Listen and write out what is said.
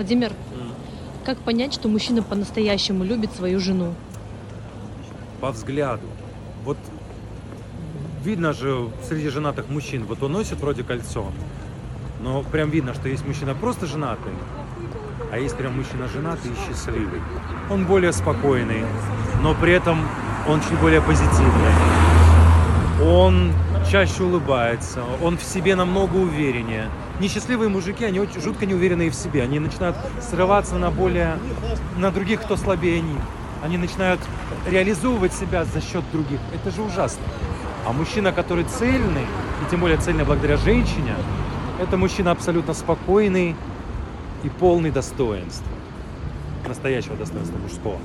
Владимир, как понять, что мужчина по-настоящему любит свою жену? По взгляду. Вот видно же среди женатых мужчин, вот он носит вроде кольцо, но прям видно, что есть мужчина просто женатый, а есть прям мужчина женатый и счастливый. Он более спокойный, но при этом он чуть более позитивный. Он чаще улыбается, он в себе намного увереннее. Несчастливые мужики, они очень жутко неуверенные в себе. Они начинают срываться на более, на других, кто слабее них. Они начинают реализовывать себя за счет других. Это же ужасно. А мужчина, который цельный, и тем более цельный благодаря женщине, это мужчина абсолютно спокойный и полный достоинства. Настоящего достоинства мужского.